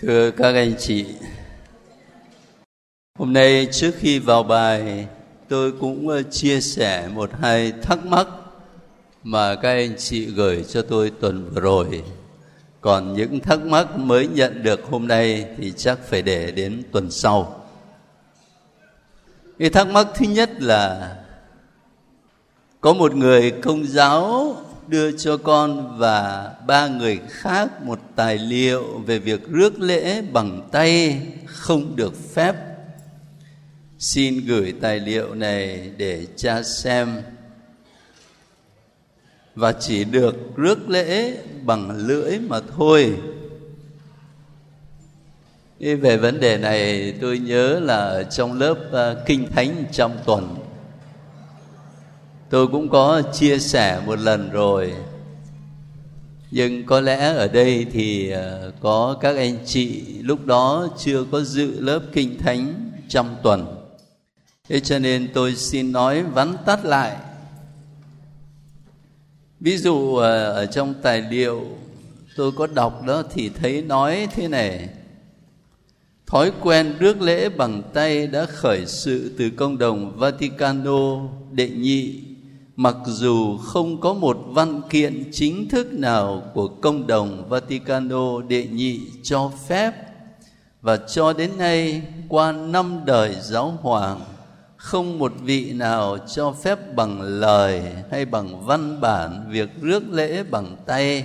Thưa các anh chị, hôm nay trước khi vào bài tôi cũng ờ, chia sẻ một hai thắc mắc mà các anh chị gửi cho tôi tuần vừa rồi. Còn những thắc mắc mới nhận được hôm nay thì chắc phải để đến tuần sau. Cái thắc mắc thứ nhất là có một người công giáo đưa cho con và ba người khác một tài liệu về việc rước lễ bằng tay không được phép. Xin gửi tài liệu này để cha xem. Và chỉ được rước lễ bằng lưỡi mà thôi. Về vấn đề này, tôi nhớ là trong lớp à, kinh thánh trong tuần tôi cũng có chia sẻ một lần rồi. Nhưng có lẽ ở đây thì ờ, có các anh chị lúc đó chưa có dự lớp kinh thánh trong tuần. Thế cho nên tôi xin nói vắn tắt lại. Ví dụ ờ, ở trong tài liệu tôi có đọc đó thì thấy nói thế này. Thói quen rước lễ bằng tay đã khởi sự từ công đồng vaticano đệ nhị mặc dù không có một văn kiện chính thức nào của công đồng Vaticano đệ nhị cho phép, và cho đến nay, qua năm đời giáo hoàng, không một vị nào cho phép bằng lời hay bằng văn bản việc rước lễ bằng tay,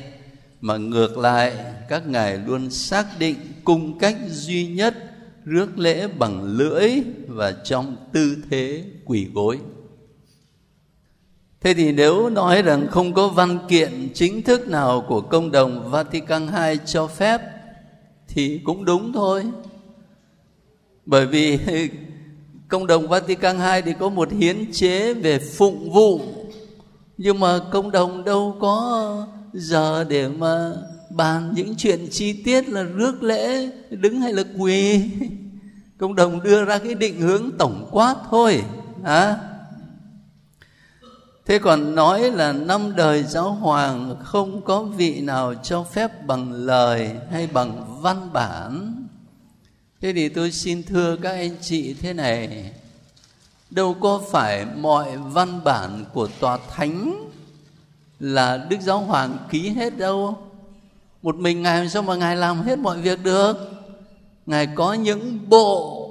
mà ngược lại, các ngài luôn xác định cung cách duy nhất rước lễ bằng lưỡi và trong tư thế quỳ gối. Thế thì nếu nói rằng không có văn kiện chính thức nào của công đồng Vatican II cho phép thì cũng đúng thôi. Bởi vì công đồng Vatican II thì có một hiến chế về phụng vụ. Nhưng mà công đồng đâu có giờ để mà bàn những chuyện chi tiết là rước lễ đứng hay là quỳ. Công đồng đưa ra cái định hướng tổng quát thôi à, thế còn nói là năm đời giáo hoàng không có vị nào cho phép bằng lời hay bằng văn bản. Thế thì tôi xin thưa các anh chị thế này. Đâu có phải mọi văn bản của tòa thánh là đức giáo hoàng ký hết đâu. Một mình ngài sao mà ngài làm hết mọi việc được? Ngài có những bộ,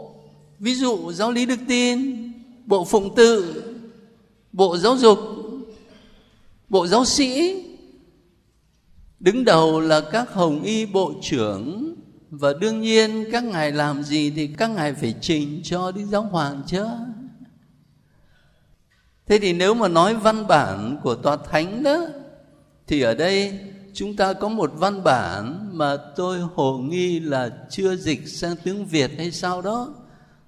ví dụ giáo lý đức tin, bộ phụng tự bộ giáo dục, bộ giáo sĩ, đứng đầu là các hồng y bộ trưởng. Và đương nhiên, các ngài làm gì thì các ngài phải trình cho đức giáo hoàng chứ. Thế thì nếu mà nói văn bản của tòa thánh đó, thì ở đây chúng ta có một văn bản mà tôi hồ nghi là chưa dịch sang tiếng Việt hay sao đó.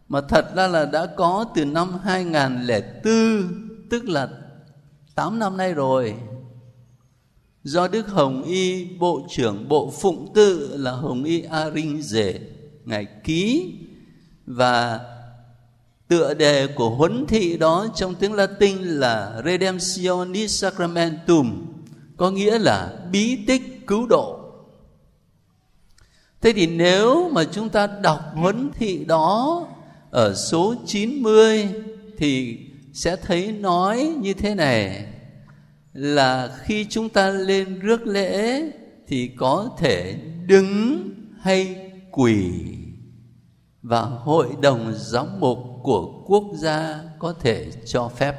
Mà thật ra là đã có từ năm 2004 tức là 8 năm nay rồi do Đức Hồng Y Bộ trưởng Bộ Phụng Tự là Hồng Y A Rinh Dệ, Ngài ký, và tựa đề của huấn thị đó trong tiếng Latin là Redemptionis Sacramentum, có nghĩa là bí tích cứu độ. Thế thì nếu mà chúng ta đọc huấn thị đó ở số 90 thì sẽ thấy nói như thế này, là khi chúng ta lên rước lễ thì có thể đứng hay quỳ và hội đồng giám mục của quốc gia có thể cho phép.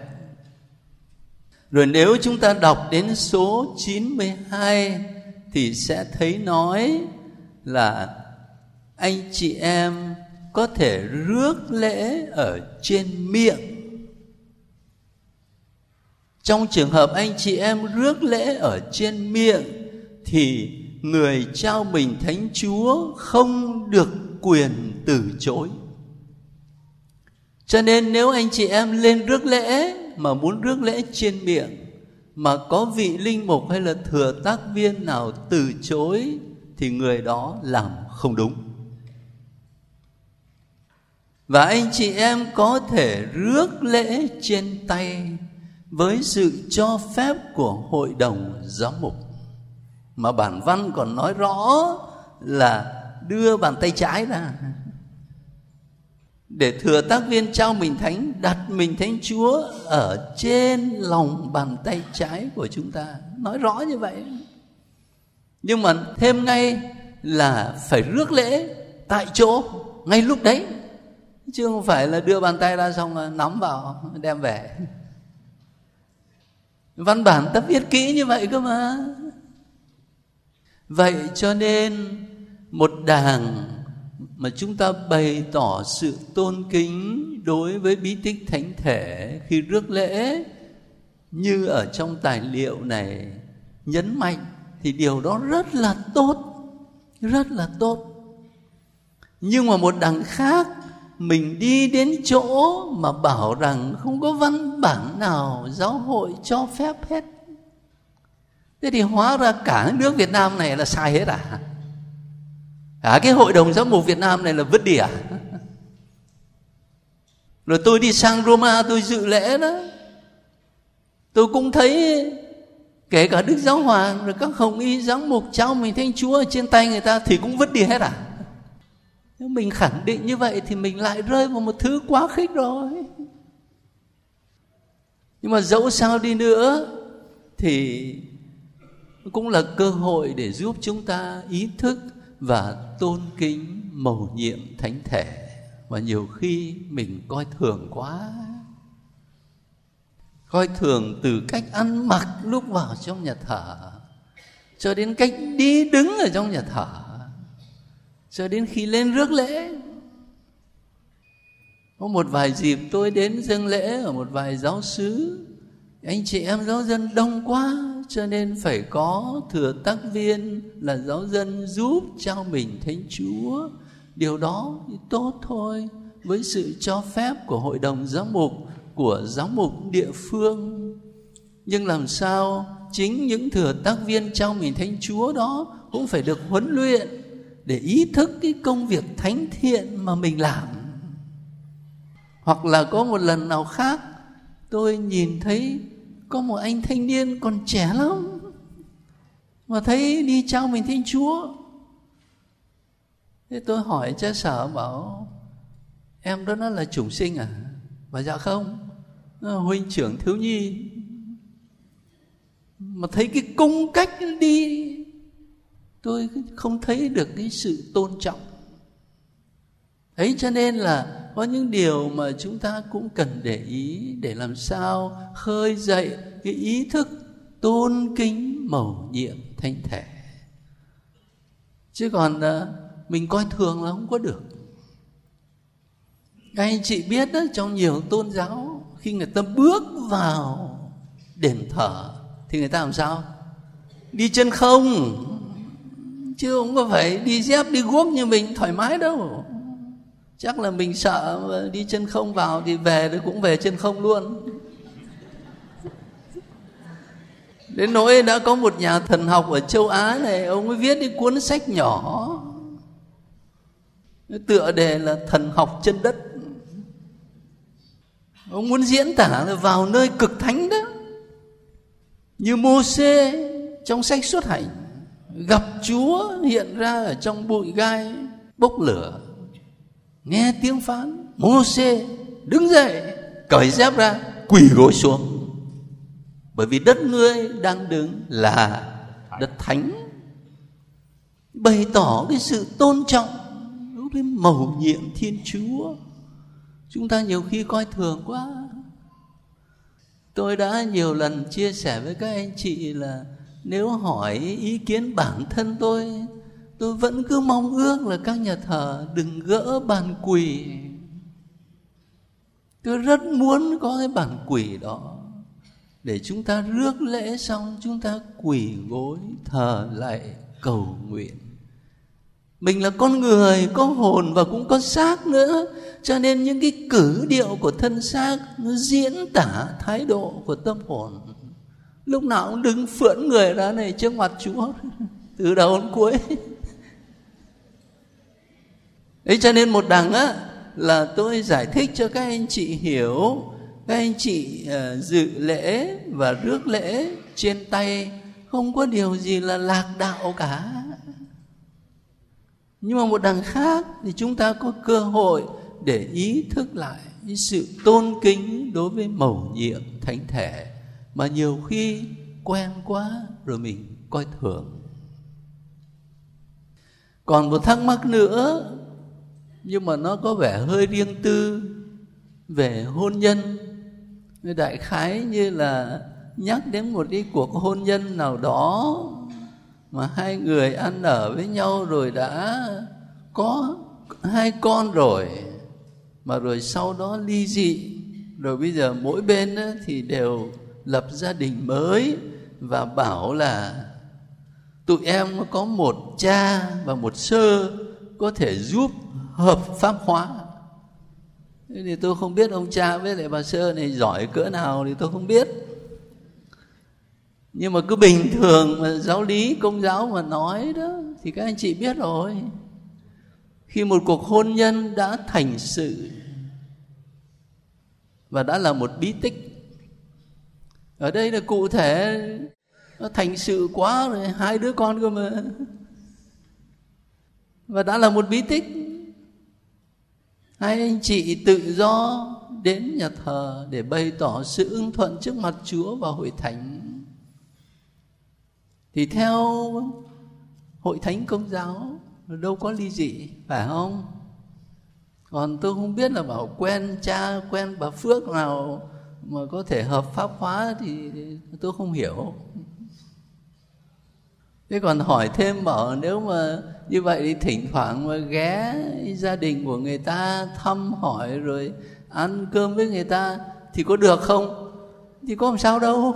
Rồi nếu chúng ta đọc đến số 92 thì sẽ thấy nói là anh chị em có thể rước lễ ở trên miệng trong trường hợp anh chị em rước lễ ở trên miệng, thì người trao mình thánh chúa không được quyền từ chối. Cho nên nếu anh chị em lên rước lễ mà muốn rước lễ trên miệng, mà có vị linh mục hay là thừa tác viên nào từ chối, thì người đó làm không đúng. Và anh chị em có thể rước lễ trên tay với sự cho phép của hội đồng giám mục. Mà bản văn còn nói rõ là đưa bàn tay trái ra. Để thừa tác viên trao mình thánh, đặt mình thánh chúa ở trên lòng bàn tay trái của chúng ta. Nói rõ như vậy. Nhưng mà thêm ngay là phải rước lễ tại chỗ, ngay lúc đấy. Chứ không phải là đưa bàn tay ra xong nắm vào, đem về văn bản ta viết kỹ như vậy cơ mà. Vậy cho nên một đảng mà chúng ta bày tỏ sự tôn kính đối với bí tích thánh thể khi rước lễ, như ở trong tài liệu này nhấn mạnh thì điều đó rất là tốt, rất là tốt. Nhưng mà một đảng khác mình đi đến chỗ mà bảo rằng không có văn bản nào giáo hội cho phép hết. Thế thì hóa ra cả nước việt nam này là sai hết à? Cả cái hội đồng giám mục việt nam này là vứt đi à? Rồi tôi đi sang roma, tôi dự lễ đó. Tôi cũng thấy kể cả đức giáo hoàng rồi các hồng y giám mục trao mình thánh chúa trên tay người ta thì cũng vứt đi hết à? Nếu mình khẳng định như vậy thì mình lại rơi vào một thứ quá khích rồi. Nhưng mà dẫu sao đi nữa thì cũng là cơ hội để giúp chúng ta ý thức và tôn kính mầu nhiệm thánh thể. Và nhiều khi mình coi thường quá. Coi thường từ cách ăn mặc lúc vào trong nhà thờ, cho đến cách đi đứng ở trong nhà thờ cho đến khi lên rước lễ, có một vài dịp tôi đến dâng lễ ở một vài giáo xứ anh chị em giáo dân đông quá, cho nên phải có thừa tác viên là giáo dân giúp trao mình thánh chúa. Điều đó thì tốt thôi. Với sự cho phép của hội đồng giáo mục, của giáo mục địa phương. Nhưng làm sao chính những thừa tác viên trao mình thánh chúa đó cũng phải được huấn luyện để ý thức cái công việc thánh thiện mà mình làm. Hoặc là có một lần nào khác, tôi nhìn thấy có một anh thanh niên còn trẻ lắm, mà thấy đi trao mình thiên chúa. Thế tôi hỏi cha sở bảo, em đó nó là chủng sinh à? Và dạ không, nó là huynh trưởng thiếu nhi. Mà thấy cái cung cách đi tôi không thấy được cái sự tôn trọng. Ấy cho nên là có những điều mà chúng ta cũng cần để ý để làm sao khơi dậy cái ý thức tôn kính mầu nhiệm thánh thể. Chứ còn à, mình coi thường là không có được. Các anh chị biết đó, trong nhiều tôn giáo, khi người ta bước vào đền thờ thì người ta làm sao? Đi chân không chứ không có phải đi dép, đi guốc như mình thoải mái đâu. Chắc là mình sợ đi chân không vào thì về thì cũng về chân không luôn. Đến nỗi đã có một nhà thần học ở châu á này, ông ấy viết cái cuốn sách nhỏ. Tựa đề là thần học chân đất. Ông muốn diễn tả là vào nơi cực thánh đó. Như mô xê trong sách xuất hành gặp chúa hiện ra ở trong bụi gai, bốc lửa, nghe tiếng phán mô xê đứng dậy, cởi dép ra, quỳ gối xuống. Bởi vì đất ngươi đang đứng là đất thánh, bày tỏ cái sự tôn trọng đối với mầu nhiệm thiên chúa. Chúng ta nhiều khi coi thường quá. Tôi đã nhiều lần chia sẻ với các anh chị là nếu hỏi ý kiến bản thân tôi tôi vẫn cứ mong ước là các nhà thờ đừng gỡ bàn quỳ. Tôi rất muốn có cái bàn quỷ đó để chúng ta rước lễ xong chúng ta quỳ gối thờ lại cầu nguyện. Mình là con người, có hồn và cũng có xác nữa, cho nên những cái cử điệu của thân xác nó diễn tả thái độ của tâm hồn lúc nào cũng đứng phượn người ra này trước mặt chúa. Từ đầu đến cuối. Ấy cho nên một đằng á là tôi giải thích cho các anh chị hiểu các anh chị uh, dự lễ và rước lễ trên tay không có điều gì là lạc đạo cả. Nhưng mà một đằng khác thì chúng ta có cơ hội để ý thức lại sự tôn kính đối với mầu nhiệm thánh thể mà nhiều khi quen quá rồi mình coi thường. Còn một thắc mắc nữa, nhưng mà nó có vẻ hơi riêng tư về hôn nhân. Đại khái như là nhắc đến một cái cuộc hôn nhân nào đó mà hai người ăn ở với nhau rồi đã có hai con rồi, mà rồi sau đó ly dị. Rồi bây giờ mỗi bên thì đều lập gia đình mới và bảo là, tụi em có một cha và một sơ có thể giúp hợp pháp hóa. Thế thì tôi không biết ông cha với lại bà sơ này giỏi cỡ nào thì tôi không biết. Nhưng mà cứ bình thường mà giáo lý công giáo mà nói đó thì các anh chị biết rồi. Khi một cuộc hôn nhân đã thành sự và đã là một bí tích ở đây là cụ thể. Nó thành sự quá rồi, hai đứa con cơ mà. Và đã là một bí tích. Hai anh chị tự do đến nhà thờ để bày tỏ sự ưng thuận trước mặt Chúa và hội thánh. Thì theo hội thánh công giáo, đâu có ly dị, phải không? Còn tôi không biết là bảo quen cha, quen bà phước nào mà có thể hợp pháp hóa thì tôi không hiểu. Thế còn hỏi thêm bảo nếu mà như vậy thì thỉnh thoảng mà ghé gia đình của người ta thăm hỏi rồi ăn cơm với người ta thì có được không? Thì có làm sao đâu.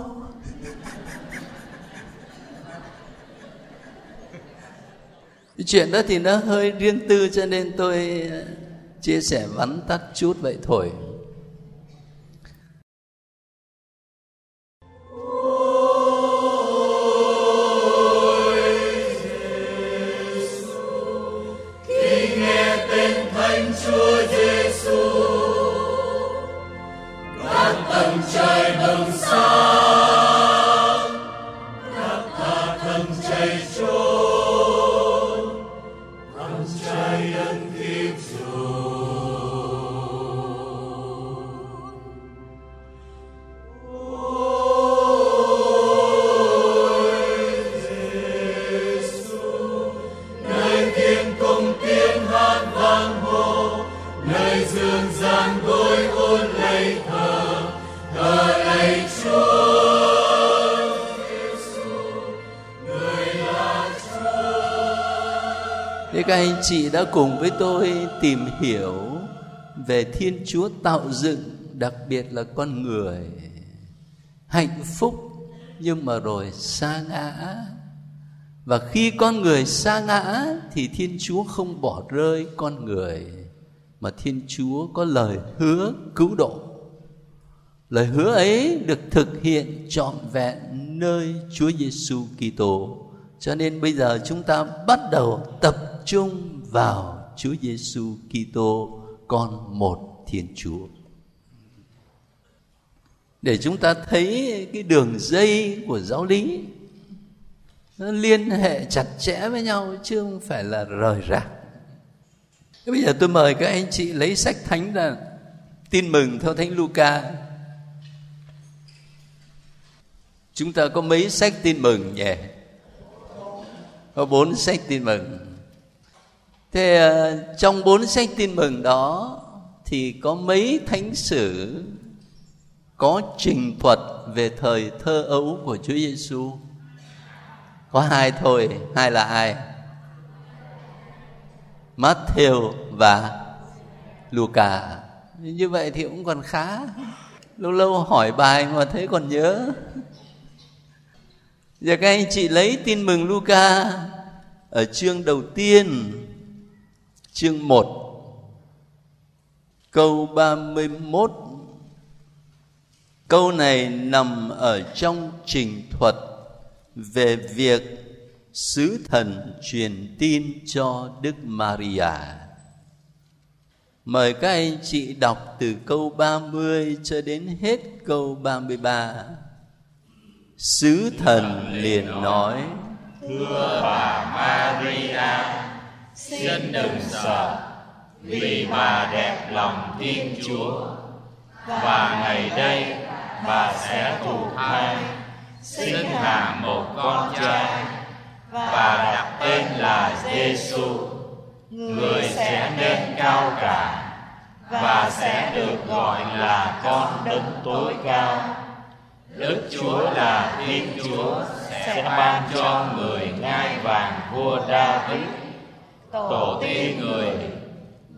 Chuyện đó thì nó hơi riêng tư cho nên tôi ờ, chia sẻ vắn tắt chút vậy thôi. Đã cùng với tôi tìm hiểu về Thiên Chúa tạo dựng, đặc biệt là con người. Hạnh phúc nhưng mà rồi sa ngã. Và khi con người sa ngã thì Thiên Chúa không bỏ rơi con người mà Thiên Chúa có lời hứa cứu độ. Lời hứa ấy được thực hiện trọn vẹn nơi Chúa Giêsu Kitô. Cho nên bây giờ chúng ta bắt đầu tập trung vào Chúa Giêsu Kitô, con một Thiên Chúa. Để chúng ta thấy cái đường dây của giáo lý, nó liên hệ chặt chẽ với nhau chứ không phải là rời rạc. Bây giờ tôi mời các anh chị lấy sách thánh ra, tin mừng theo thánh Luca. Chúng ta có mấy sách tin mừng nhỉ? Có bốn sách tin mừng thế ờ, trong bốn sách tin mừng đó thì có mấy thánh sử có trình thuật về thời thơ ấu của Chúa Giêsu? Có hai thôi, hai là ai? Matthew và Luca. Như vậy thì cũng còn khá. Lâu lâu hỏi bài mà thấy còn nhớ. Giờ các anh chị lấy tin mừng Luca ở chương đầu tiên chương 1 câu 31 câu này nằm ở trong trình thuật về việc sứ thần truyền tin cho Đức Maria. Mời các anh chị đọc từ câu 30 cho đến hết câu 33. Sứ thần liền nói: Thưa bà Maria, xin đừng sợ, vì bà đẹp lòng Thiên Chúa. Và ngày đây bà sẽ thụ thai, sinh hạ một con trai. Và đặt tên là Giêsu người sẽ lên cao cả. Và sẽ được gọi là con đấng tối cao. Đức Chúa là Thiên Chúa, sẽ ban cho người ngai vàng vua David tổ tiên người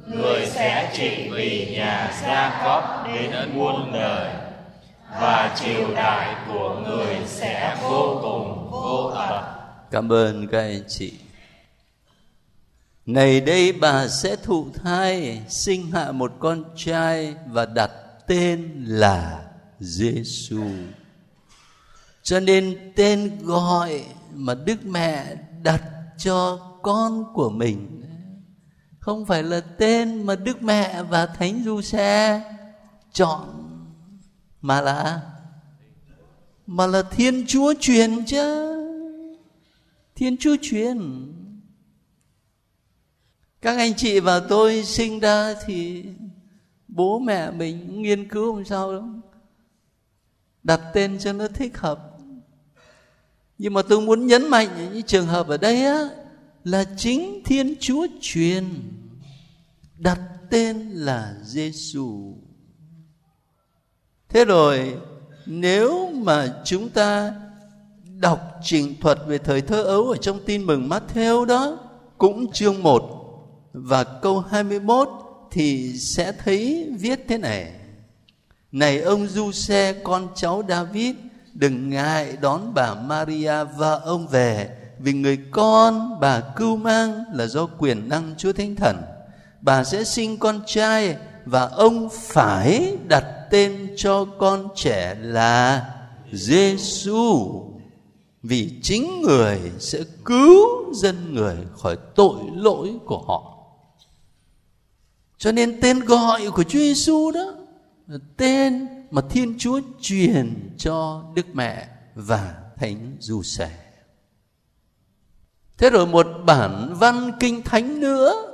người sẽ trị vì nhà gia cóp đến muôn đời, và triều đại của người sẽ vô cùng, vô tận cảm ơn các anh chị này đây bà sẽ thụ thai, sinh hạ một con trai và đặt tên là Giêsu. Cho nên tên gọi mà Đức Mẹ đặt cho con của mình không phải là tên mà Đức Mẹ và Thánh Du Xe chọn mà là mà là Thiên Chúa truyền chứ. Thiên Chúa truyền. Các anh chị và tôi sinh ra thì bố mẹ mình nghiên cứu làm sao đó, đặt tên cho nó thích hợp nhưng mà tôi muốn nhấn mạnh những trường hợp ở đây á là chính Thiên Chúa truyền, đặt tên là Giêsu. Thế rồi, nếu mà chúng ta đọc trình thuật về thời thơ ấu ở trong tin mừng Matthew đó, cũng chương 1 và câu 21 thì sẽ thấy viết thế này. Này ông Du Xe con cháu David, đừng ngại đón bà Maria và ông về vì người con bà cưu mang là do quyền năng Chúa Thánh Thần. Bà sẽ sinh con trai và ông phải đặt tên cho con trẻ là Giêsu vì chính người sẽ cứu dân người khỏi tội lỗi của họ. Cho nên tên gọi của Chúa Giêsu đó là tên mà Thiên Chúa truyền cho Đức Mẹ và Thánh Du Sẻ. Thế rồi một bản văn kinh thánh nữa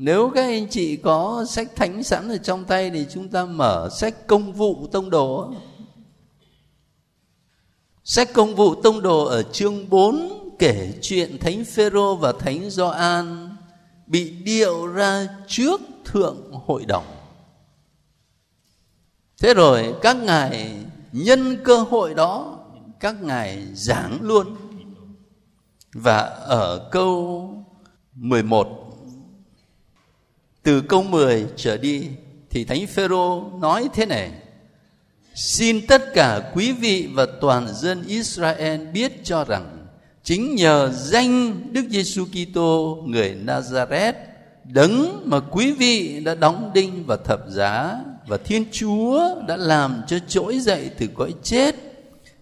nếu các anh chị có sách thánh sẵn ở trong tay thì chúng ta mở sách công vụ tông đồ. Sách công vụ tông đồ ở chương 4 kể chuyện Thánh Phêrô và Thánh Gioan bị điệu ra trước thượng hội đồng. Thế rồi các ngài nhân cơ hội đó, các ngài giảng luôn và ở câu 11 từ câu 10 trở đi thì Thánh Phêrô nói thế này: Xin tất cả quý vị và toàn dân Israel biết cho rằng chính nhờ danh Đức Giêsu Kitô, người Nazareth, đấng mà quý vị đã đóng đinh và thập giá và Thiên Chúa đã làm cho trỗi dậy từ cõi chết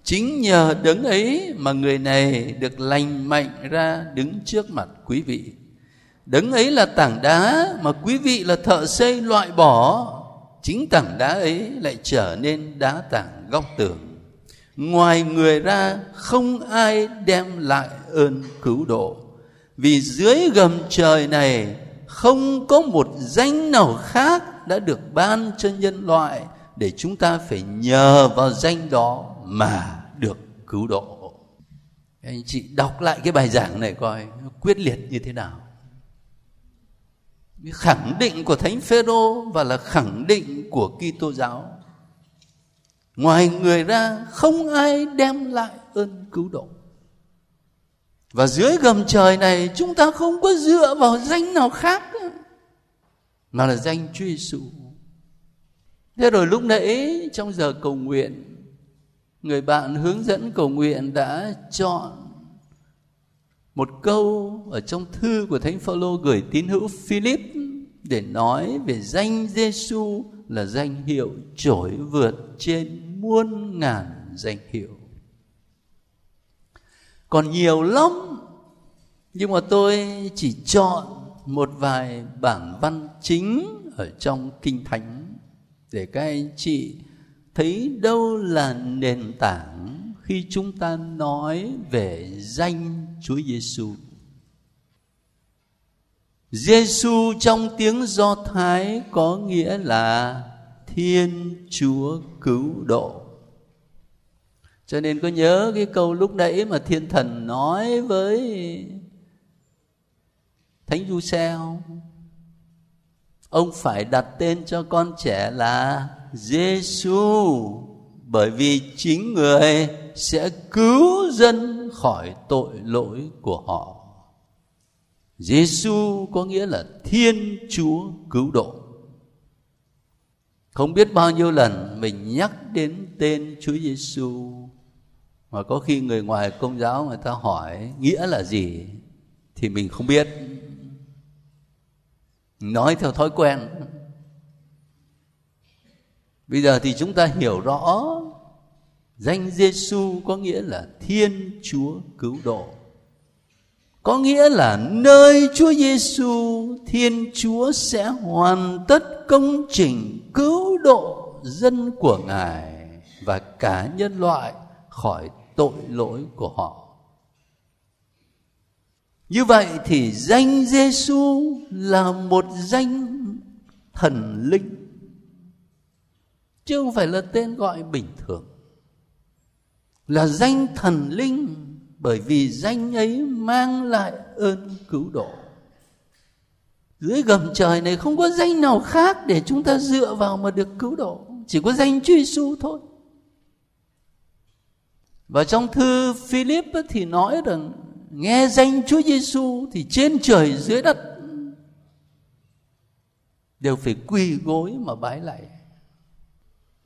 chính nhờ đấng ấy mà người này được lành mạnh ra đứng trước mặt quý vị. Đấng ấy là tảng đá mà quý vị là thợ xây loại bỏ. Chính tảng đá ấy lại trở nên đá tảng góc tường. Ngoài người ra không ai đem lại ơn cứu độ. Vì dưới gầm trời này không có một danh nào khác đã được ban cho nhân loại để chúng ta phải nhờ vào danh đó mà được cứu độ. Anh chị đọc lại cái bài giảng này coi quyết liệt như thế nào? Khẳng định của thánh phêrô và là khẳng định của kitô giáo. Ngoài người ra, không ai đem lại ơn cứu độ. Và dưới gầm trời này, chúng ta không có dựa vào danh nào khác mà là danh Chúa Giêsu. Thế rồi lúc nãy, trong giờ cầu nguyện người bạn hướng dẫn cầu nguyện đã chọn một câu ở trong thư của Thánh Phaolô gửi tín hữu Philip để nói về danh Giêsu là danh hiệu trỗi vượt trên muôn ngàn danh hiệu. Còn nhiều lắm, nhưng mà tôi chỉ chọn một vài bản văn chính ở trong kinh thánh để các anh chị thấy đâu là nền tảng khi chúng ta nói về danh Chúa Giêsu. Giêsu trong tiếng Do Thái có nghĩa là Thiên Chúa cứu độ. Cho nên có nhớ cái câu lúc nãy mà Thiên Thần nói với Thánh Du Xe không? Ông phải đặt tên cho con trẻ là Giêsu bởi vì chính người sẽ cứu dân khỏi tội lỗi của họ. Giêsu có nghĩa là Thiên Chúa cứu độ. Không biết bao nhiêu lần mình nhắc đến tên Chúa Giêsu mà có khi người ngoài công giáo người ta hỏi nghĩa là gì thì mình không biết. Nói theo thói quen. Bây giờ thì chúng ta hiểu rõ, danh Giêsu có nghĩa là Thiên Chúa cứu độ có nghĩa là nơi Chúa Giêsu Thiên Chúa sẽ hoàn tất công trình cứu độ dân của Ngài và cả nhân loại khỏi tội lỗi của họ. Như vậy thì danh Giêsu là một danh thần linh chứ không phải là tên gọi bình thường. Là danh thần linh, bởi vì danh ấy mang lại ơn cứu độ. Dưới gầm trời này không có danh nào khác để chúng ta dựa vào mà được cứu độ. Chỉ có danh Chúa Giêsu thôi. Và trong thư Philip thì nói rằng, nghe danh Chúa Giêsu thì trên trời, dưới đất, đều phải quỳ gối mà bái lạy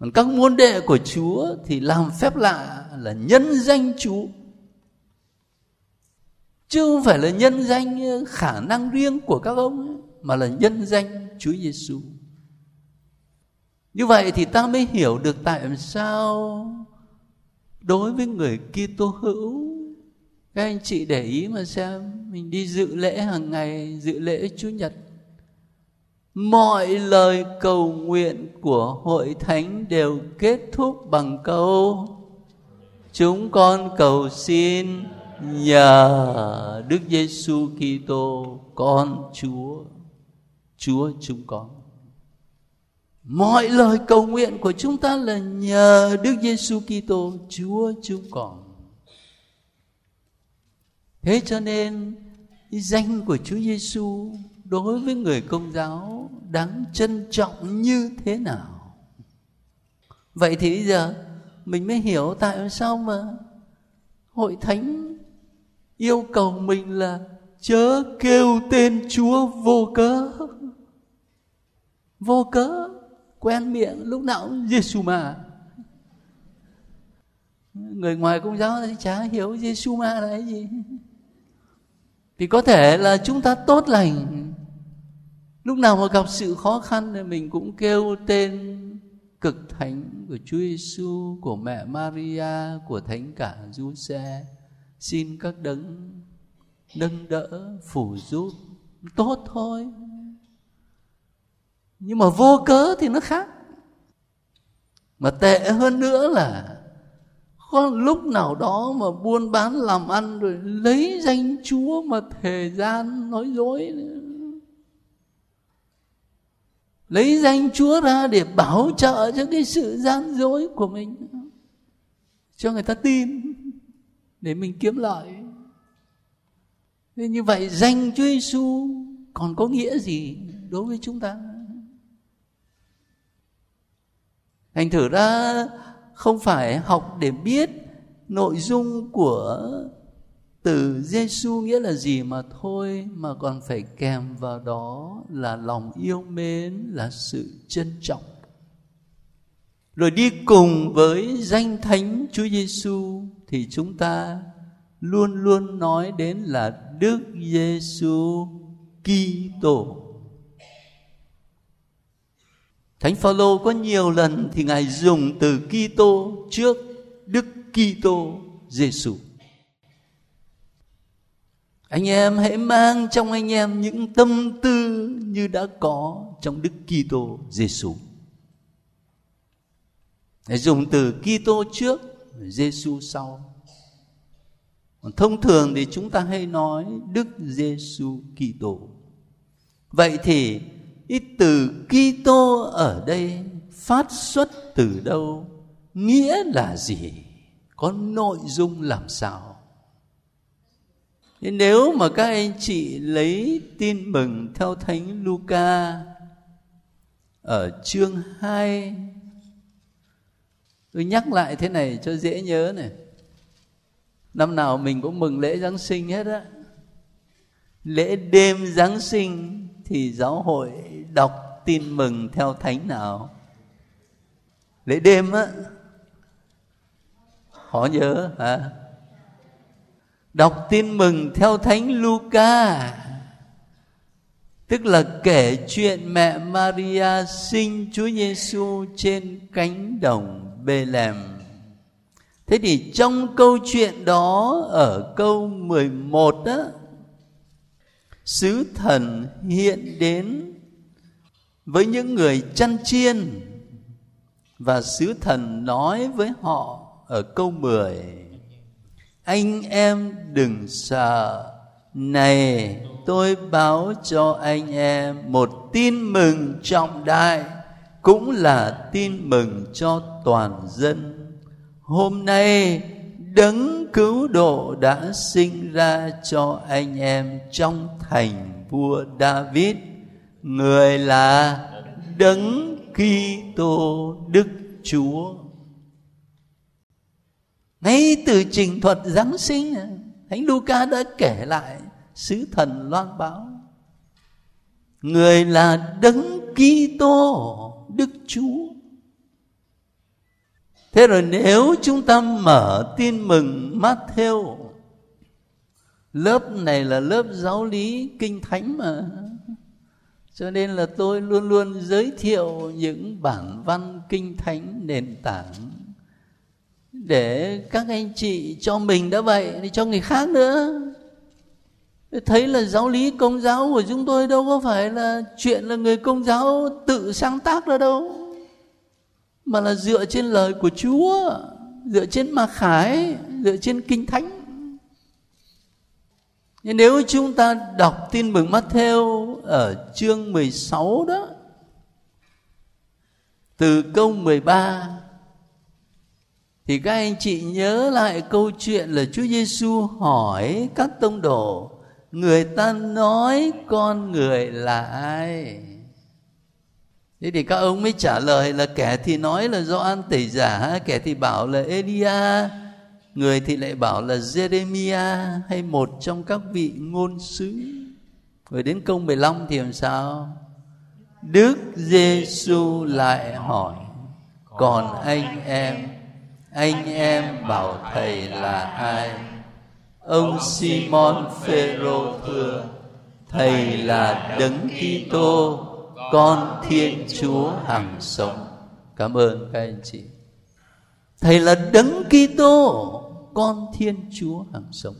còn các môn đệ của Chúa thì làm phép lạ là nhân danh Chúa chứ không phải là nhân danh ờ, khả năng riêng của các ông ấy, mà là nhân danh Chúa Giêsu. Như vậy thì ta mới hiểu được tại sao đối với người Kitô hữu các anh chị để ý mà xem mình đi dự lễ hàng ngày dự lễ Chúa nhật mọi lời cầu nguyện của hội thánh đều kết thúc bằng câu, chúng con cầu xin nhờ Đức Giêsu Kitô, con Chúa Chúa chúng con. Mọi lời cầu nguyện của chúng ta là nhờ Đức Giêsu Kitô, Chúa chúng con. Thế cho nên, danh của Chúa Giêsu đối với người công giáo đáng trân trọng như thế nào vậy thì bây giờ mình mới hiểu tại sao mà hội thánh yêu cầu mình là chớ kêu tên Chúa vô cớ. Vô cớ, quen miệng lúc nào cũng Giêsu mà. Người ngoài công giáo thì chả hiểu Giêsu mà là cái gì. Thì có thể là chúng ta tốt lành. Lúc nào mà gặp sự khó khăn thì mình cũng kêu tên cực thánh của Chúa Giêsu, của mẹ Maria, của thánh cả Giuse. Xin các đấng nâng đỡ phủ giúp tốt thôi. Nhưng mà vô cớ thì nó khác. Mà tệ hơn nữa là có lúc nào đó mà buôn bán làm ăn rồi lấy danh chúa mà thời gian nói dối nữa lấy danh chúa ra để bảo trợ cho cái sự gian dối của mình. Cho người ta tin, để mình kiếm lợi. Thế như vậy danh Chúa Giêsu còn có nghĩa gì đối với chúng ta? Thành thử ra không phải học để biết nội dung của từ Giêsu nghĩa là gì mà thôi, mà còn phải kèm vào đó là lòng yêu mến, là sự trân trọng rồi đi cùng với danh thánh Chúa Giêsu thì chúng ta luôn luôn nói đến là Đức Giêsu Kitô. Thánh Phaolô có nhiều lần thì ngài dùng từ Kitô trước Đức Kitô Giêsu. Anh em hãy mang trong anh em những tâm tư như đã có trong Đức Kitô Giêsu. Hãy dùng từ Kitô trước, Giêsu sau. Còn thông thường thì chúng ta hay nói Đức Giêsu Kitô. vậy thì ít từ Kitô ở đây phát xuất từ đâu nghĩa là gì có nội dung làm sao nếu mà các anh chị lấy tin mừng theo Thánh Luca ở chương 2 Tôi nhắc lại thế này cho dễ nhớ này. Năm nào mình cũng mừng lễ Giáng sinh hết á. Lễ đêm Giáng sinh thì giáo hội đọc tin mừng theo thánh nào? Lễ đêm á. Khó nhớ, hả? Đọc tin mừng theo thánh Luca Tức là kể chuyện mẹ Maria sinh Chúa Giêsu trên cánh đồng Bethlehem. thế thì trong câu chuyện đó, ở câu 11 đó sứ thần hiện đến với những người chăn chiên và sứ thần nói với họ ở câu 10 anh em đừng sợ. Này, tôi báo cho anh em một tin mừng trọng đại, cũng là tin mừng cho toàn dân. Hôm nay, đấng cứu độ đã sinh ra cho anh em trong thành vua David. Người là đấng Kitô, Đức Chúa ngay từ trình thuật Giáng sinh, Thánh Luca đã kể lại sứ thần loan báo. Người là đấng Kitô, Đức Chúa. Thế rồi nếu chúng ta mở tin mừng Matthew, lớp này là lớp giáo lý kinh thánh mà. Cho nên là tôi luôn luôn giới thiệu những bản văn kinh thánh nền tảng để các anh chị cho mình đã vậy thì cho người khác nữa. Thấy là giáo lý công giáo của chúng tôi đâu có phải là chuyện là người công giáo tự sáng tác ra đâu, mà là dựa trên lời của Chúa, dựa trên mà khải, dựa trên kinh thánh. Nhưng nếu chúng ta đọc tin mừng Matthew ở chương 16 đó, từ câu 13 thì các anh chị nhớ lại câu chuyện là Chúa Giêsu hỏi các tông đồ. Người ta nói con người là ai? Thế thì các ông mới trả lời là kẻ thì nói là do an tẩy giả, kẻ thì bảo là elia, người thì lại bảo là jeremia hay một trong các vị ngôn sứ. Rồi đến câu 15 thì làm sao? Đức Giêsu lại hỏi, Còn anh em anh em bảo thầy là ai? Ông Simon Phêrô thưa, thầy là đấng Kitô, con Thiên Chúa hằng sống. Cảm ơn các anh chị. Thầy là đấng Kitô, con Thiên Chúa hằng sống.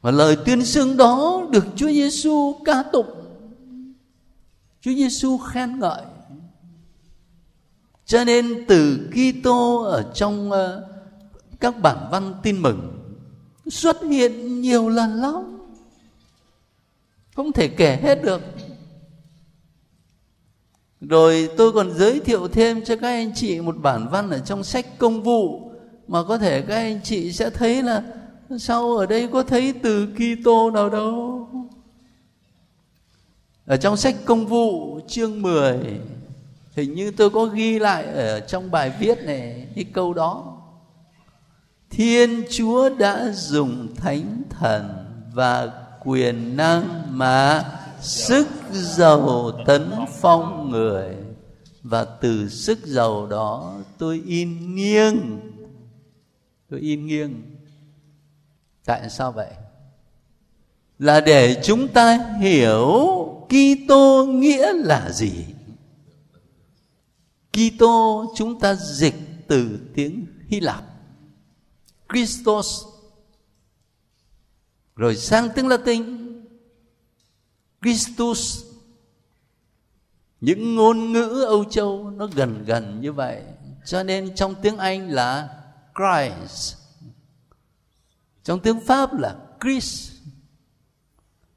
Và lời tuyên xưng đó được Chúa Giêsu ca tụng. Chúa Giêsu khen ngợi cho nên từ Kitô ở trong ờ, các bản văn tin mừng xuất hiện nhiều lần lắm. Không thể kể hết được. Rồi tôi còn giới thiệu thêm cho các anh chị một bản văn ở trong sách công vụ mà có thể các anh chị sẽ thấy là sao ở đây có thấy từ Kitô nào đâu. Ở trong sách công vụ chương 10 hình như tôi có ghi lại ở trong bài viết này, cái câu đó. Thiên chúa đã dùng thánh thần và quyền năng mà sức giàu tấn phong người. Và từ sức giàu đó tôi in nghiêng. Tôi in nghiêng. Tại sao vậy? Là để chúng ta hiểu Kitô nghĩa là gì? Kitô, chúng ta dịch từ tiếng Hy Lạp. Christos. Rồi sang tiếng Latin. Christus. Những ngôn ngữ Âu Châu nó gần gần như vậy. Cho nên trong tiếng Anh là Christ. Trong tiếng Pháp là Chris.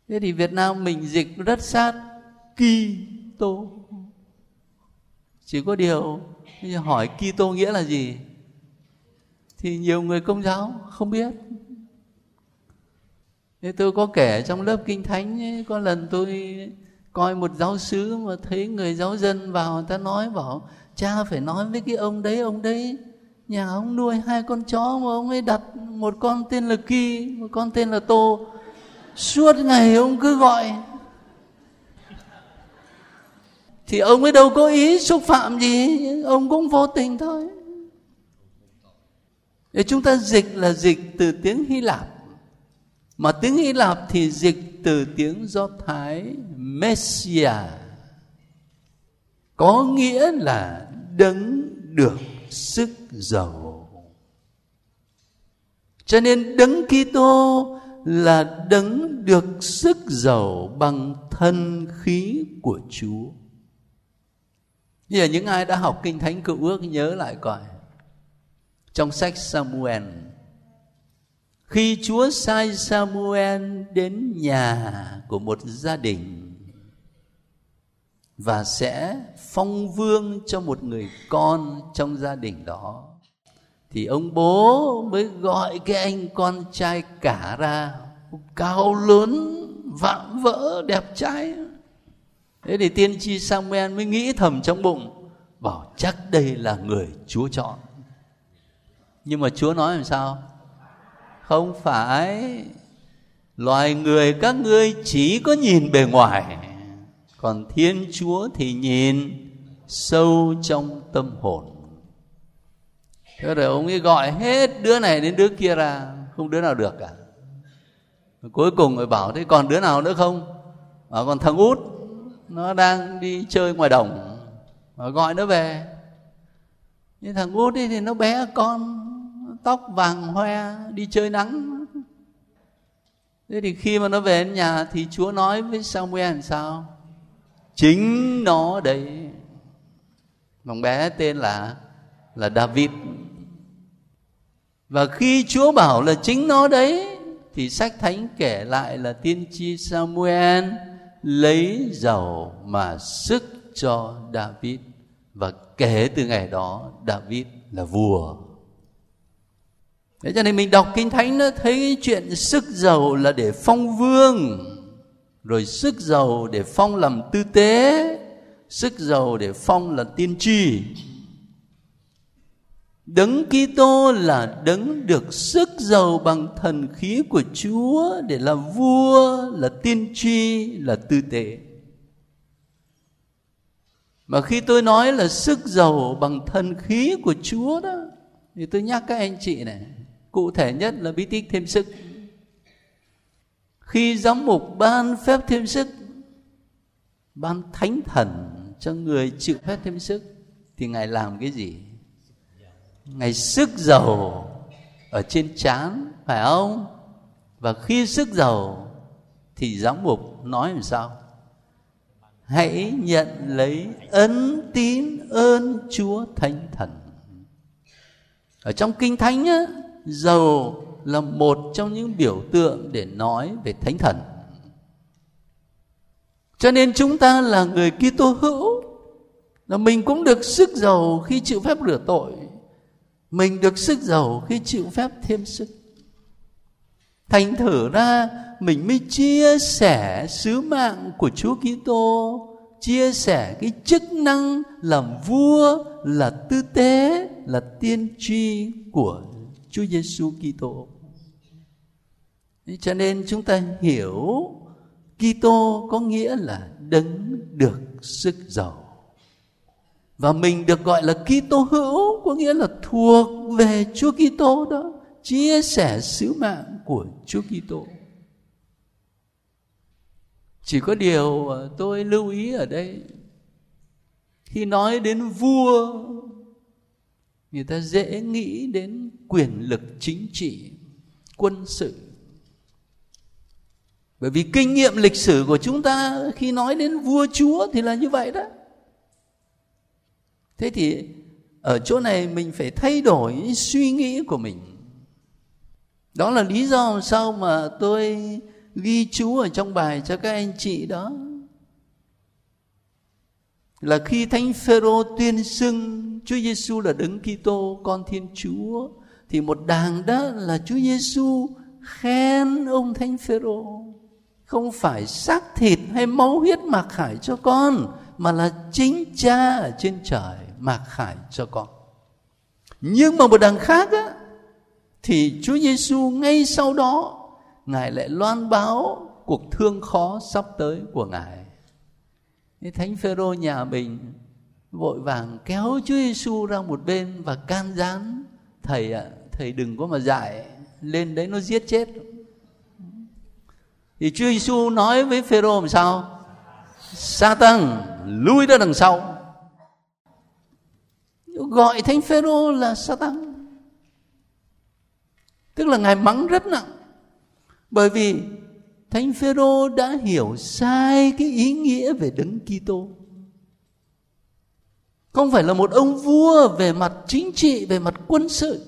Thế thì việt nam mình dịch rất sát. Kitô chỉ có điều hỏi Kitô nghĩa là gì? Thì nhiều người công giáo không biết. Thế tôi có kể trong lớp kinh thánh ấy, có lần tôi coi một giáo sứ mà thấy người giáo dân vào người ta nói bảo cha phải nói với cái ông đấy ông đấy nhà ông nuôi hai con chó mà ông ấy đặt một con tên là kỳ một con tên là tô. Suốt ngày ông cứ gọi thì ông ấy đâu có ý xúc phạm gì, ông cũng vô tình thôi. Để chúng ta dịch là dịch từ tiếng hy lạp. Mà tiếng hy lạp thì dịch từ tiếng do thái, messia. Có nghĩa là đấng được sức giàu. Cho nên đấng Kitô là đấng được sức giàu bằng thân khí của Chúa. Như là những ai đã học kinh thánh cựu ước, nhớ lại coi. Trong sách Samuel, khi Chúa sai Samuel đến nhà của một gia đình và sẽ phong vương cho một người con trong gia đình đó, thì ông bố mới gọi cái anh con trai cả ra, cao lớn, vạm vỡ, đẹp trai thế thì tiên tri samuel mới nghĩ thầm trong bụng, bảo chắc đây là người chúa chọn. Nhưng mà chúa nói làm sao? Không phải. Loài người, các ngươi chỉ có nhìn bề ngoài, còn thiên chúa thì nhìn sâu trong tâm hồn. Thế rồi ông ấy gọi hết đứa này đến đứa kia ra, không đứa nào được cả. Cuối cùng rồi bảo, thế còn đứa nào nữa không? Bảo, còn thằng út nó đang đi chơi ngoài đồng và gọi nó về. Nhưng thằng út ấy thì nó bé con tóc vàng hoe, đi chơi nắng. Thế thì khi mà nó về đến nhà thì chúa nói với samuel làm sao? Chính nó đấy. Thằng bé tên là là david. Và khi chúa bảo là chính nó đấy, thì sách thánh kể lại là tiên tri samuel lấy dầu mà sức cho david. Và kể từ ngày đó, david là vua. Thế cho nên mình đọc Kinh Thánh nó thấy chuyện sức giàu là để phong vương, Rồi sức giàu để phong làm tư tế, Sức giàu để phong là tiên tri. Đấng Kitô là đấng được sức giàu bằng thần khí của Chúa để là vua, là tiên tri, là tư tế. Mà khi tôi nói là sức giàu bằng thần khí của Chúa đó thì tôi nhắc các anh chị này cụ thể nhất là bí tích thêm sức khi giám mục ban phép thêm sức ban thánh thần cho người chịu phép thêm sức thì ngài làm cái gì ngài sức dầu ở trên trán phải không? Và khi sức dầu thì giám mục nói làm sao? Hãy nhận lấy ấn tín ơn chúa thánh thần. Ở trong kinh thánh á, dầu là một trong những biểu tượng để nói về thánh thần. Cho nên chúng ta là người Kitô hữu là mình cũng được sức giàu khi chịu phép rửa tội mình được sức giàu khi chịu phép thêm sức thành thử ra, mình mới chia sẻ sứ mạng của Chúa Kitô, chia sẻ cái chức năng làm vua là tư tế, là tiên tri của Chúa Giêsu Kitô. Cho nên chúng ta hiểu Kitô có nghĩa là đấng được sức giàu. Và mình được gọi là Kitô hữu có nghĩa là thuộc về Chúa Kitô đó, chia sẻ sứ mạng của Chúa Kitô. Chỉ có điều à, tôi lưu ý ở đây khi nói đến vua người ta dễ nghĩ đến quyền lực chính trị quân sự bởi vì kinh nghiệm lịch sử của chúng ta khi nói đến vua chúa thì là như vậy đó thế thì ở chỗ này mình phải thay đổi suy nghĩ của mình. Đó là lý do sao mà tôi ghi chú ở trong bài cho các anh chị đó. Là khi thánh phêrô tuyên xưng Chúa Giêsu là đấng Kitô, con Thiên Chúa, thì một đàng đó là Chúa Giêsu khen ông thánh phêrô. Không phải xác thịt hay máu huyết mặc khải cho con, mà là chính cha ở trên trời mặc khải cho con. Nhưng mà một đằng khác á, thì Chúa Giêsu ngay sau đó, ngài lại loan báo cuộc thương khó sắp tới của ngài. Thánh phêrô nhà mình vội vàng kéo Chúa Giêsu ra một bên và can gián, thầy ạ, thầy đừng có mà dạy lên đấy nó giết chết. Thì Chúa Giêsu nói với Phêrô làm sao? Satan lui ra đằng sau gọi thánh Phêrô là Satan tức là ngài mắng rất nặng. Bởi vì thánh Phêrô đã hiểu sai cái ý nghĩa về đấng Kitô. Không phải là một ông vua về mặt chính trị, về mặt quân sự.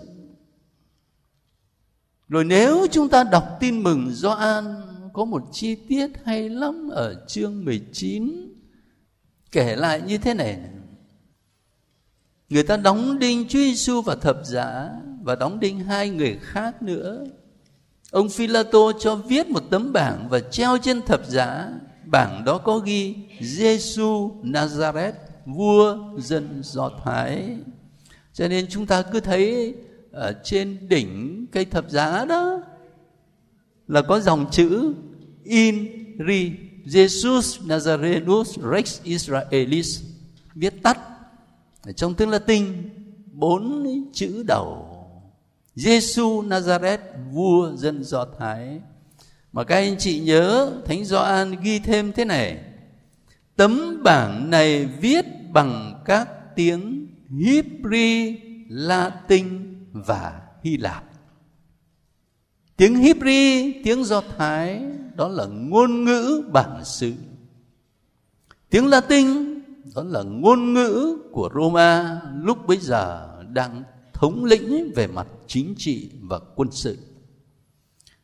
Rồi nếu chúng ta đọc tin mừng Gioan, có một chi tiết hay lắm ở chương 19 kể lại như thế này người ta đóng đinh Chúa Giêsu vào thập giá, và đóng đinh hai người khác nữa. Ông Philato cho viết một tấm bảng và treo trên thập giá. Bảng đó có ghi Giêsu Nazareth vua dân do thái. Cho nên chúng ta cứ thấy ở trên đỉnh cây thập giá đó là có dòng chữ in ri Jesus Nazarenus Rex Israelis viết tắt ở trong tiếng Latin bốn chữ đầu Giêsu Nazareth vua dân Do Thái mà các anh chị nhớ Thánh Gioan ghi thêm thế này Tấm bảng này viết bằng các tiếng Hebrew, Latin và Hy Lạp. Tiếng Hebrew, tiếng Do Thái đó là ngôn ngữ bản xứ. Tiếng Latin đó là ngôn ngữ của Roma lúc bấy giờ đang thống lĩnh về mặt chính trị và quân sự.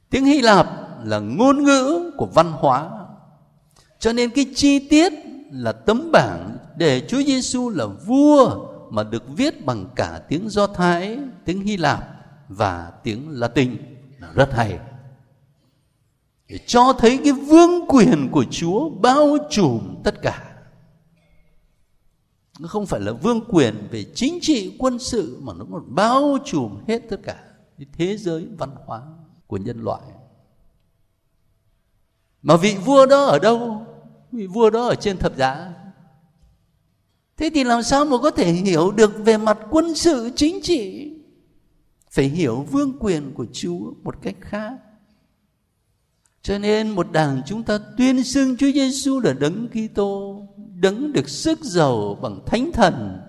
Tiếng Hy Lạp là ngôn ngữ của văn hóa. Cho nên cái chi tiết là tấm bảng để Chúa Giêsu là vua mà được viết bằng cả tiếng Do Thái, tiếng Hy Lạp và tiếng Latin là rất hay. Để cho thấy cái vương quyền của Chúa bao trùm tất cả. Nó không phải là vương quyền về chính trị quân sự mà nó còn bao trùm hết tất cả cái thế giới văn hóa của nhân loại. Mà vị vua đó ở đâu? Vị vua đó ở trên thập giá thế thì làm sao mà có thể hiểu được về mặt quân sự chính trị phải hiểu vương quyền của chúa một cách khác cho nên một đảng chúng ta tuyên xưng Chúa Giêsu là đấng Kitô, đấng được sức giàu bằng thánh thần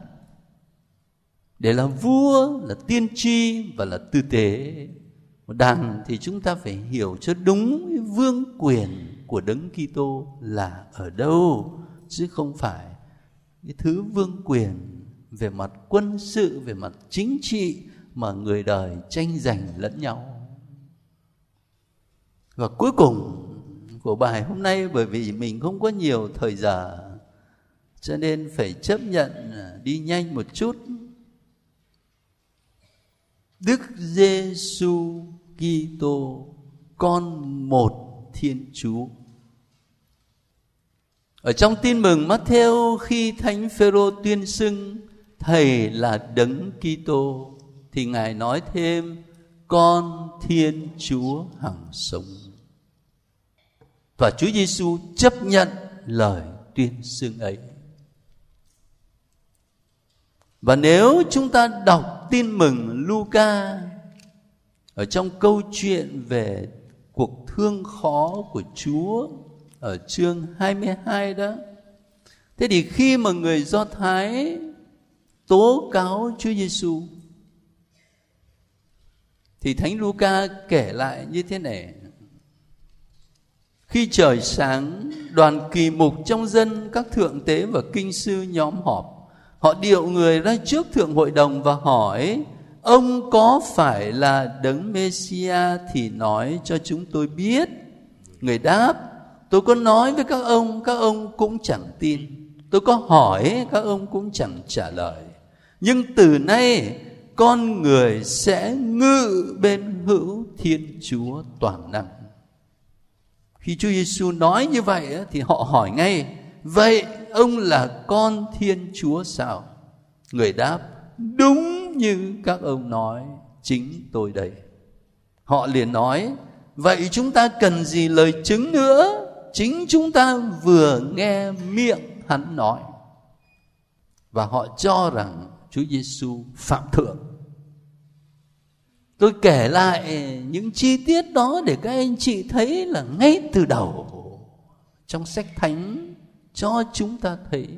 để là vua, là tiên tri và là tư tế. Một thì chúng ta phải hiểu cho đúng vương quyền của đấng Kitô là ở đâu chứ không phải cái thứ vương quyền về mặt quân sự về mặt chính trị mà người đời tranh giành lẫn nhau và cuối cùng của bài hôm nay bởi vì mình không có nhiều thời giờ cho nên phải chấp nhận à, đi nhanh một chút Đức Giêsu Kitô, con một Thiên Chúa ở trong tin mừng Matthew, khi Thánh Phêrô tuyên xưng thầy là đấng Kitô, thì ngài nói thêm, con Thiên Chúa hằng sống. Và Chúa Giêsu chấp nhận lời tuyên xưng ấy. Và nếu chúng ta đọc tin mừng Luca ở trong câu chuyện về cuộc thương khó của Chúa ở chương 22 đó. Thế thì khi mà người Do Thái tố cáo Chúa Giêsu thì Thánh Luca kể lại như thế này. Khi trời sáng, đoàn kỳ mục trong dân các thượng tế và kinh sư nhóm họp. Họ điệu người ra trước thượng hội đồng và hỏi Ông có phải là đấng Messia thì nói cho chúng tôi biết Người đáp, tôi có nói với các ông, các ông cũng chẳng tin. Tôi có hỏi, các ông cũng chẳng trả lời. Nhưng từ nay con người sẽ ngự bên hữu Thiên Chúa toàn năng. Khi Chúa Giêsu nói như vậy thì họ hỏi ngay, vậy ông là con Thiên Chúa sao? Người đáp, đúng như các ông nói, chính tôi đây. Họ liền nói, vậy chúng ta cần gì lời chứng nữa? Chính chúng ta vừa nghe miệng hắn nói. Và họ cho rằng Chúa Giêsu phạm thượng. Tôi kể lại những chi tiết đó để các anh chị thấy là ngay từ đầu trong sách thánh cho chúng ta thấy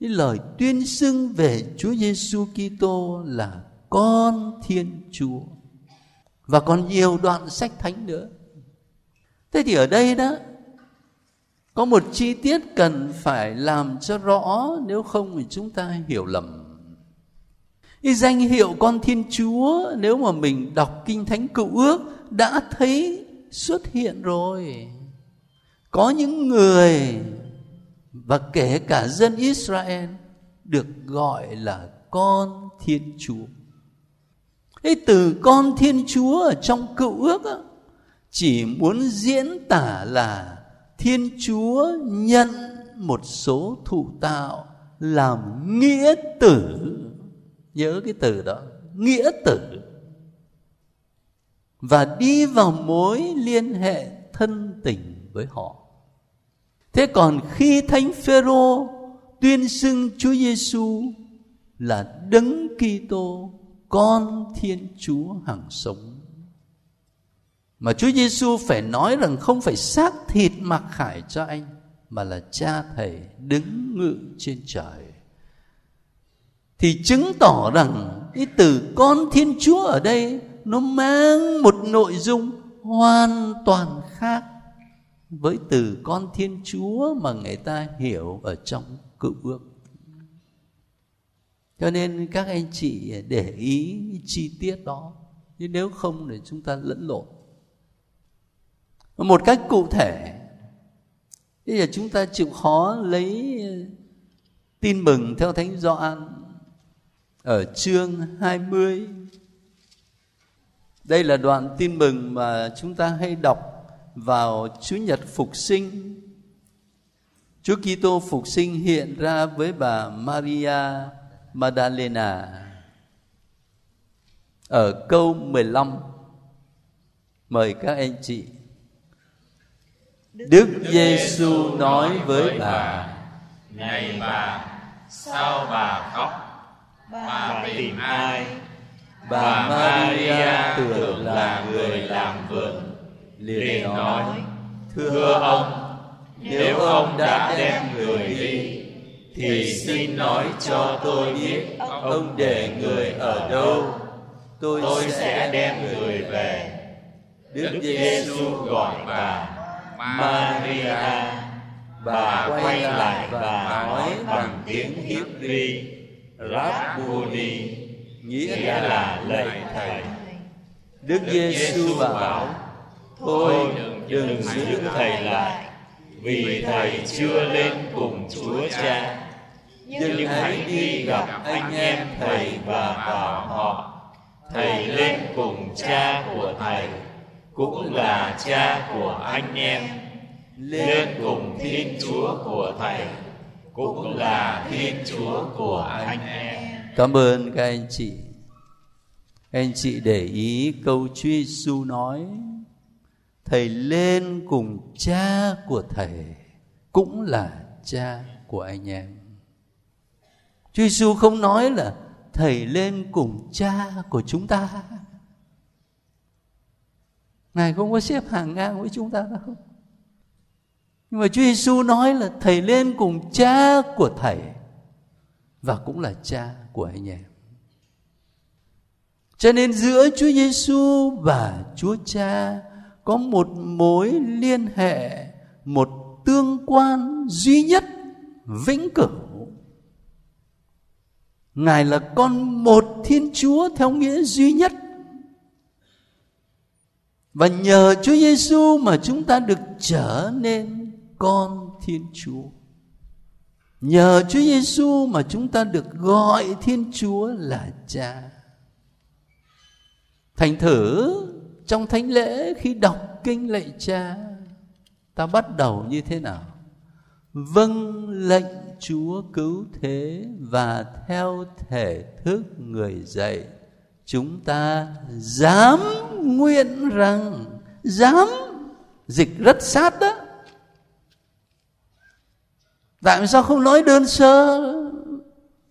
cái lời tuyên xưng về Chúa Giêsu Kitô là con Thiên Chúa. Và còn nhiều đoạn sách thánh nữa. Thế thì ở đây đó, có một chi tiết cần phải làm cho rõ nếu không thì chúng ta hiểu lầm. Cái danh hiệu con thiên chúa nếu mà mình đọc kinh thánh cựu ước đã thấy xuất hiện rồi. Có những người và kể cả dân israel được gọi là con thiên chúa. Cái từ con thiên chúa ở trong cựu ước á, chỉ muốn diễn tả là thiên chúa nhận một số thụ tạo làm nghĩa tử. Nhớ cái từ đó nghĩa tử. Và đi vào mối liên hệ thân tình với họ thế còn khi thánh phêrô tuyên xưng Chúa Giêsu là đấng Kitô, con Thiên Chúa hằng sống. Mà Chúa Giêsu phải nói rằng không phải xác thịt mặc khải cho anh, mà là cha thầy đứng ngự trên trời. Thì chứng tỏ rằng cái từ con thiên chúa ở đây nó mang một nội dung hoàn toàn khác với từ con thiên chúa mà người ta hiểu ở trong cựu ước cho nên các anh chị để ý chi tiết đó, chứ nếu không thì chúng ta lẫn lộn một cách cụ thể, bây giờ chúng ta chịu khó lấy tin mừng theo thánh Gioan ở chương 20. Đây là đoạn tin mừng mà chúng ta hay đọc vào Chúa nhật phục sinh. Chúa Kitô phục sinh hiện ra với bà Maria Magdalena ở câu 15. Mời các anh chị. Đức Giêsu nói với bà: Này bà, sao bà khóc? bà tìm ai bà Maria tưởng là người làm vườn liền nói thưa ông nếu ông đã đem người đi thì xin nói cho tôi biết ông để người ở đâu. tôi, tôi sẽ đem người về. Đức Giêsu gọi bà Maria. Bà quay lại và nói bằng tiếng Hebrew Rabboni nghĩa là lạy thầy. Đức Giêsu bảo: Thôi đừng giữ thầy lại, vì thầy chưa lên cùng Chúa Cha. Nhưng hãy đi gặp anh em thầy và bảo họ, thầy lên cùng cha của thầy, cũng là cha của anh em, lên cùng Thiên Chúa của thầy cũng là Thiên Chúa của anh em. Cảm ơn các anh chị. Các anh chị để ý câu Chúa Giêsu nói Thầy lên cùng cha của thầy, cũng là cha của anh em. Chúa Giêsu không nói là thầy lên cùng cha của chúng ta. Ngài không có xếp hàng ngang với chúng ta đâu nhưng mà Chúa Giêsu nói là thầy lên cùng cha của thầy và cũng là cha của anh em. Cho nên giữa Chúa Giêsu và Chúa Cha có một mối liên hệ, một tương quan duy nhất vĩnh cửu. Ngài là con một Thiên Chúa theo nghĩa duy nhất. và nhờ Chúa Giêsu mà chúng ta được trở nên con Thiên Chúa. Nhờ Chúa Giêsu mà chúng ta được gọi Thiên Chúa là Cha. Thành thử trong thánh lễ khi đọc kinh lạy Cha, ta bắt đầu như thế nào? Vâng lệnh Chúa cứu thế và theo thể thức người dạy chúng ta dám nguyện rằng dám dịch rất sát đó tại sao không nói đơn sơ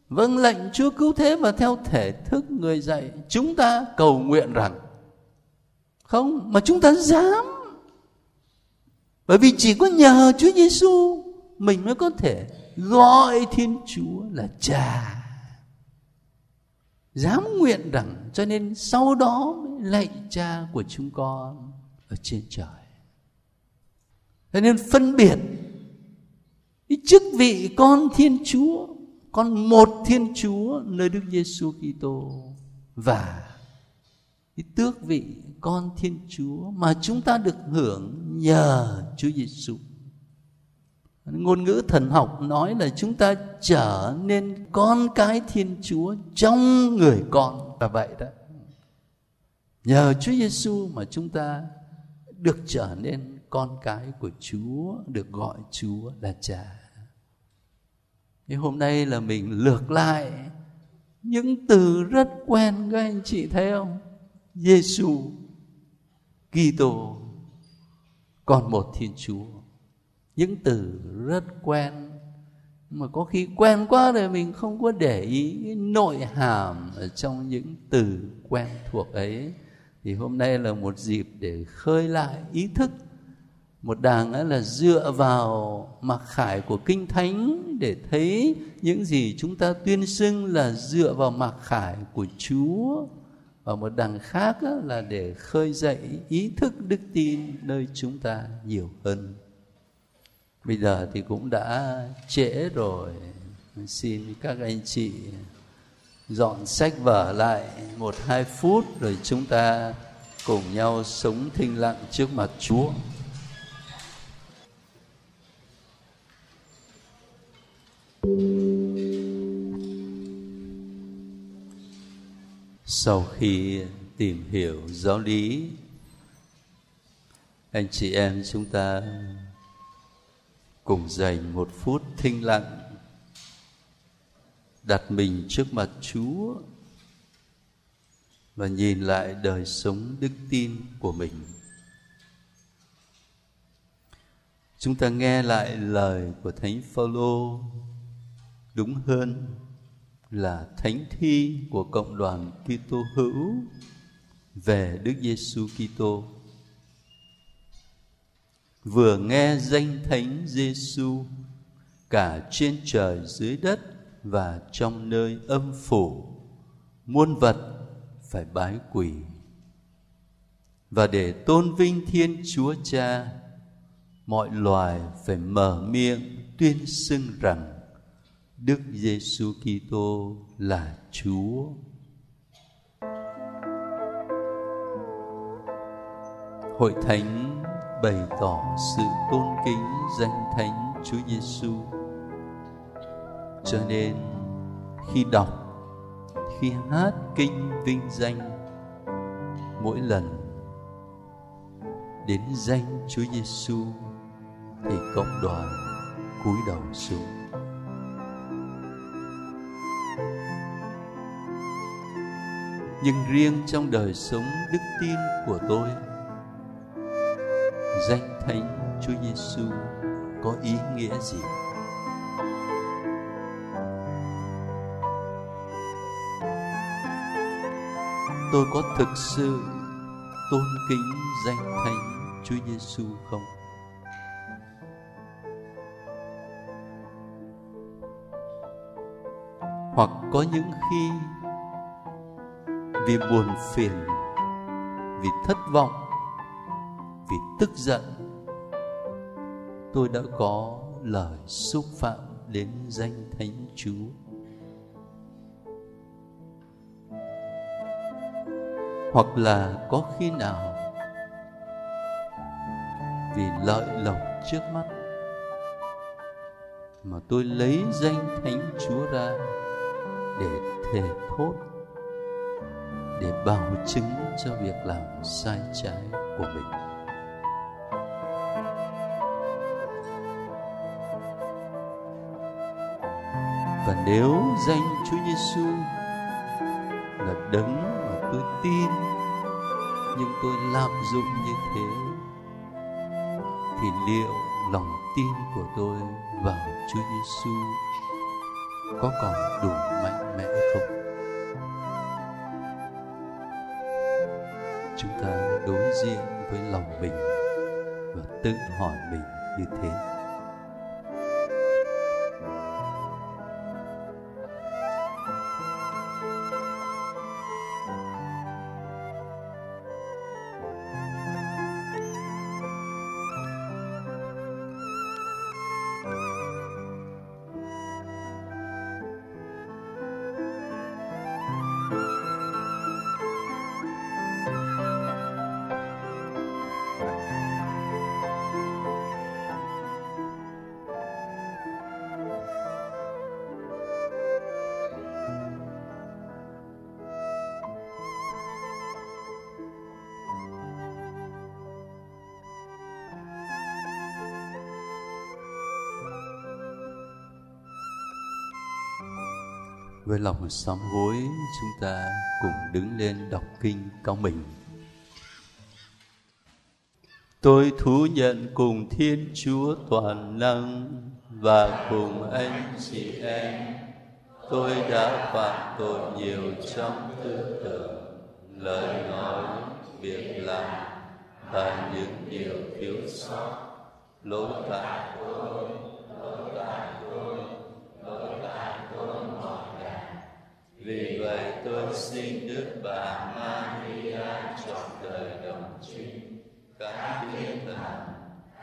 vâng lệnh chúa cứu thế và theo thể thức người dạy chúng ta cầu nguyện rằng không, mà chúng ta dám. Bởi vì chỉ có nhờ chúa giêsu mình mới có thể gọi thiên chúa là cha. Dám nguyện rằng cho nên sau đó mới lạy cha của chúng con ở trên trời. Cho nên phân biệt cái chức vị con thiên chúa, con một thiên chúa nơi đức giêsu kitô và cái tước vị con thiên chúa mà chúng ta được hưởng nhờ chúa giêsu. Ngôn ngữ thần học nói là chúng ta trở nên con cái thiên chúa trong người con. Là vậy đó. Nhờ chúa giêsu mà chúng ta được trở nên con cái của chúa, được gọi chúa là cha. Thế hôm nay là mình lược lại những từ rất quen, các anh chị thấy không? Giêsu kitô, còn một thiên chúa. Những từ rất quen, mà có khi quen quá rồi mình không có để ý nội hàm ở trong những từ quen thuộc ấy. Thì hôm nay là một dịp để khơi lại ý thức. Một đàng ấy là dựa vào mặc khải của kinh thánh để thấy những gì chúng ta tuyên xưng là dựa vào mặc khải của chúa và một đằng khác là để khơi dậy ý thức đức tin nơi chúng ta nhiều hơn. Bây giờ thì cũng đã trễ rồi. Xin các anh chị dọn sách vở lại một hai phút rồi chúng ta cùng nhau sống thinh lặng trước mặt chúa. Sau khi tìm hiểu giáo lý, anh chị em chúng ta cùng dành một phút thinh lặng đặt mình trước mặt chúa và nhìn lại đời sống đức tin của mình. Chúng ta nghe lại lời của thánh phaolô đúng hơn là thánh thi của cộng đoàn Kitô hữu về Đức Giêsu Kitô. Vừa nghe danh thánh Giêsu cả trên trời, dưới đất và trong nơi âm phủ, muôn vật phải bái quỳ. Và để tôn vinh Thiên Chúa Cha, mọi loài phải mở miệng tuyên xưng rằng Đức Giêsu Kitô là Chúa. Hội thánh bày tỏ sự tôn kính danh thánh Chúa Giêsu. Cho nên khi đọc, khi hát kinh vinh danh mỗi lần đến danh Chúa Giêsu thì cộng đoàn cúi đầu xuống. Nhưng riêng trong đời sống đức tin của tôi danh thánh Chúa Giêsu có ý nghĩa gì? Tôi có thực sự tôn kính danh thánh Chúa Giêsu không? Hoặc có những khi vì buồn phiền, vì thất vọng vì tức giận tôi đã có lời xúc phạm đến danh thánh chúa. Hoặc là có khi nào vì lợi lộc trước mắt mà tôi lấy danh thánh chúa ra để thề thốt để bảo chứng cho việc làm sai trái của mình và nếu danh Chúa Giêsu là đấng mà tôi tin, nhưng tôi lạm dụng như thế, thì liệu lòng tin của tôi vào Chúa Giêsu có còn đủ mạnh mẽ không? Chúng ta đối diện với lòng mình và tự hỏi mình như thế. Với một sám hối chúng ta cùng đứng lên đọc kinh cao mình. Tôi thú nhận cùng thiên chúa toàn năng và cùng anh chị em. Tôi đã phạm tội nhiều trong tư tưởng, lời nói, việc làm và những điều thiếu sót. Lỗi tại tôi, lỗi tại tôi lỗi tại tôi mọi vì vậy tôi xin Đức Bà Maria trọn đời đồng trinh, các thiên thần,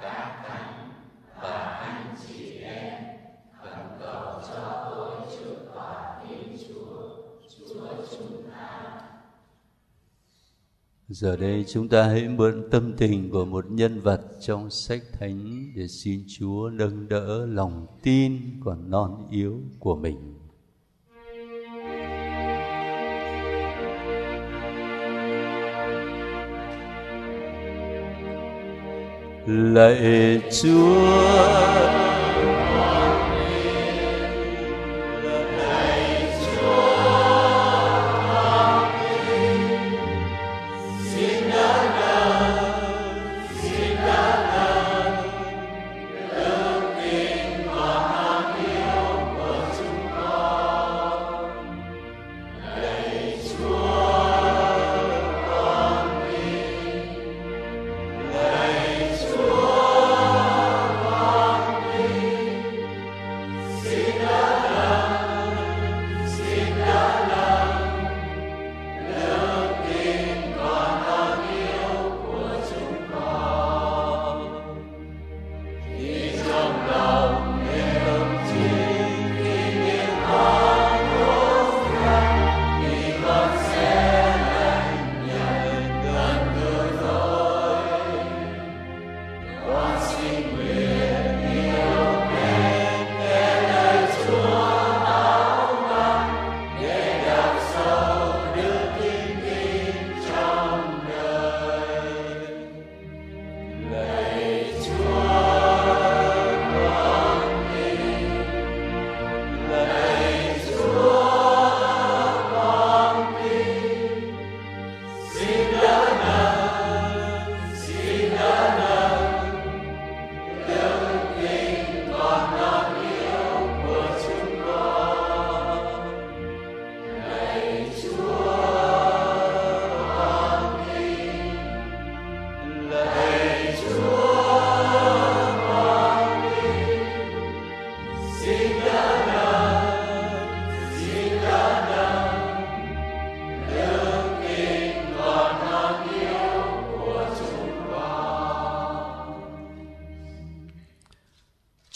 các thánh và anh chị em khẩn cầu cho tôi trước tòa Thiên Chúa, Chúa chúng ta. Giờ đây chúng ta hãy mượn tâm tình của một nhân vật trong sách thánh để xin Chúa nâng đỡ lòng tin còn non yếu của mình. Lạy chúa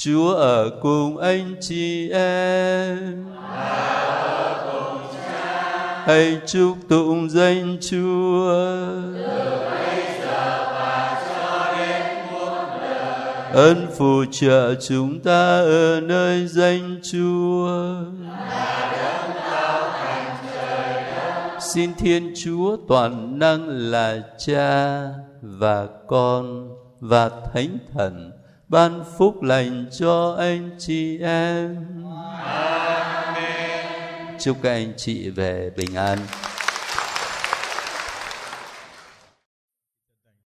Chúa ở cùng anh chị em. Hãy chúc tụng danh Chúa. ơn phù trợ chúng ta ở nơi danh Chúa. Xin Thiên Chúa toàn năng là Cha và Con và Thánh Thần ban phúc lành cho anh chị em. Chúc các anh chị về bình an.